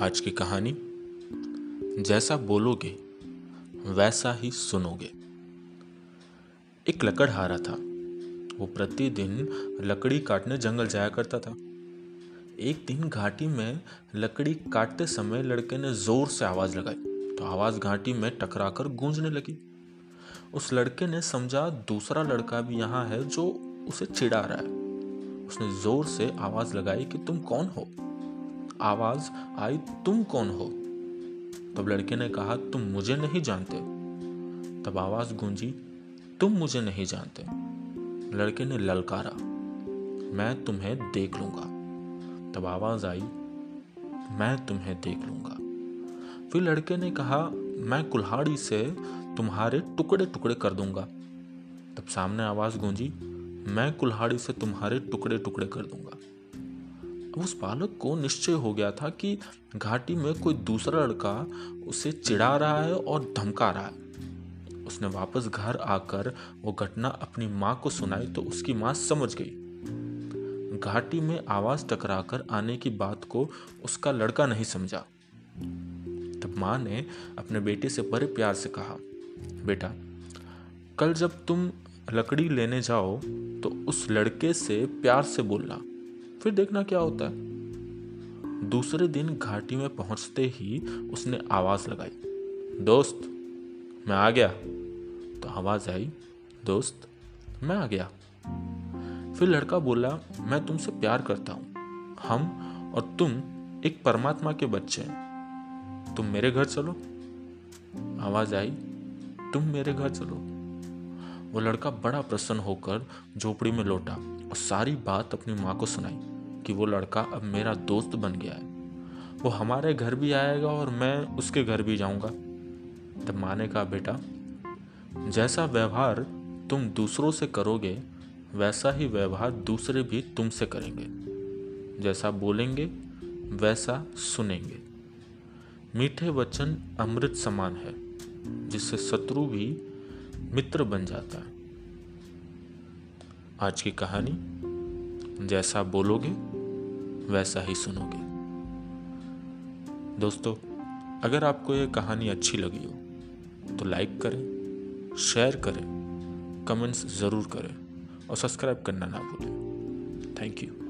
आज की कहानी, जैसा बोलोगे, वैसा ही सुनोगे। एक लकड़हारा था। वो प्रतिदिन लकड़ी काटने जंगल जाया करता था। एक दिन घाटी में लकड़ी काटते समय लड़के ने ज़ोर से आवाज़ लगाई। तो आवाज़ घाटी में टकराकर गूंजने लगी। उस लड़के ने समझा, दूसरा लड़का भी यहाँ है जो उसे चिढ़ा रहा है। उसने ज़ोर से आवाज़ लगाई कि तुम कौन हो? आवाज़ आई, तुम कौन हो? तब लड़के ने कहा, तुम मुझे नहीं जानते। तब आवाज़ गूंजी, तुम मुझे नहीं जानते। लड़के ने ललकारा, मैं तुम्हें देख लूँगा। तब आवाज़ आई, मैं तुम्हें देख लूँगा। फिर लड़के ने कहा, मैं कुल्हाड़ी से तुम्हारे टुकड़े टुकड़े कर दूँगा। तब सामने आवाज़ गूंजी, मैं कुल्हाड़ी से तुम्हारे टुकड़े टुकड़े कर दूँगा। उस बालक को निश्चय हो गया था कि घाटी में कोई दूसरा लड़का उसे चिढ़ा रहा है और धमका रहा है। उसने वापस घर आकर वो घटना अपनी माँ को सुनाई तो उसकी माँ समझ गई। घाटी में आवाज़ टकराकर आने की बात को उसका लड़का नहीं समझा। तब माँ ने अपने बेटे से बड़े प्यार से कहा, बेटा, कल जब तुम लकड़ी लेने जाओ तो उस लड़के से प्यार से बोलना। फिर देखना क्या होता है। दूसरे दिन घाटी में पहुँचते ही उसने आवाज़ लगाई, दोस्त, मैं आ गया। तो आवाज़ आई, दोस्त, मैं आ गया। फिर लड़का बोला, मैं तुमसे प्यार करता हूँ। हम और तुम एक परमात्मा के बच्चे हैं। तुम मेरे घर चलो। आवाज़ आई, तुम मेरे घर चलो। वो लड़का बड़ा प्रसन्न होकर झोपड़ी में लौटा और सारी बात अपनी माँ को सुनाई कि वो लड़का अब मेरा दोस्त बन गया है। वो हमारे घर भी आएगा और मैं उसके घर भी जाऊँगा। तब माँ ने कहा, बेटा, जैसा व्यवहार तुम दूसरों से करोगे, वैसा ही व्यवहार दूसरे भी तुमसे करेंगे। जैसा बोलेंगे, वैसा सुनेंगे। मीठे वचन अमृत समान है, जिससे शत्रु भी मित्र बन जाता है। आज की कहानी, जैसा बोलोगे, वैसा ही सुनोगे। दोस्तों, अगर आपको ये कहानी अच्छी लगी हो तो लाइक करें, शेयर करें, कमेंट्स ज़रूर करें और सब्सक्राइब करना ना भूलें। Thank you.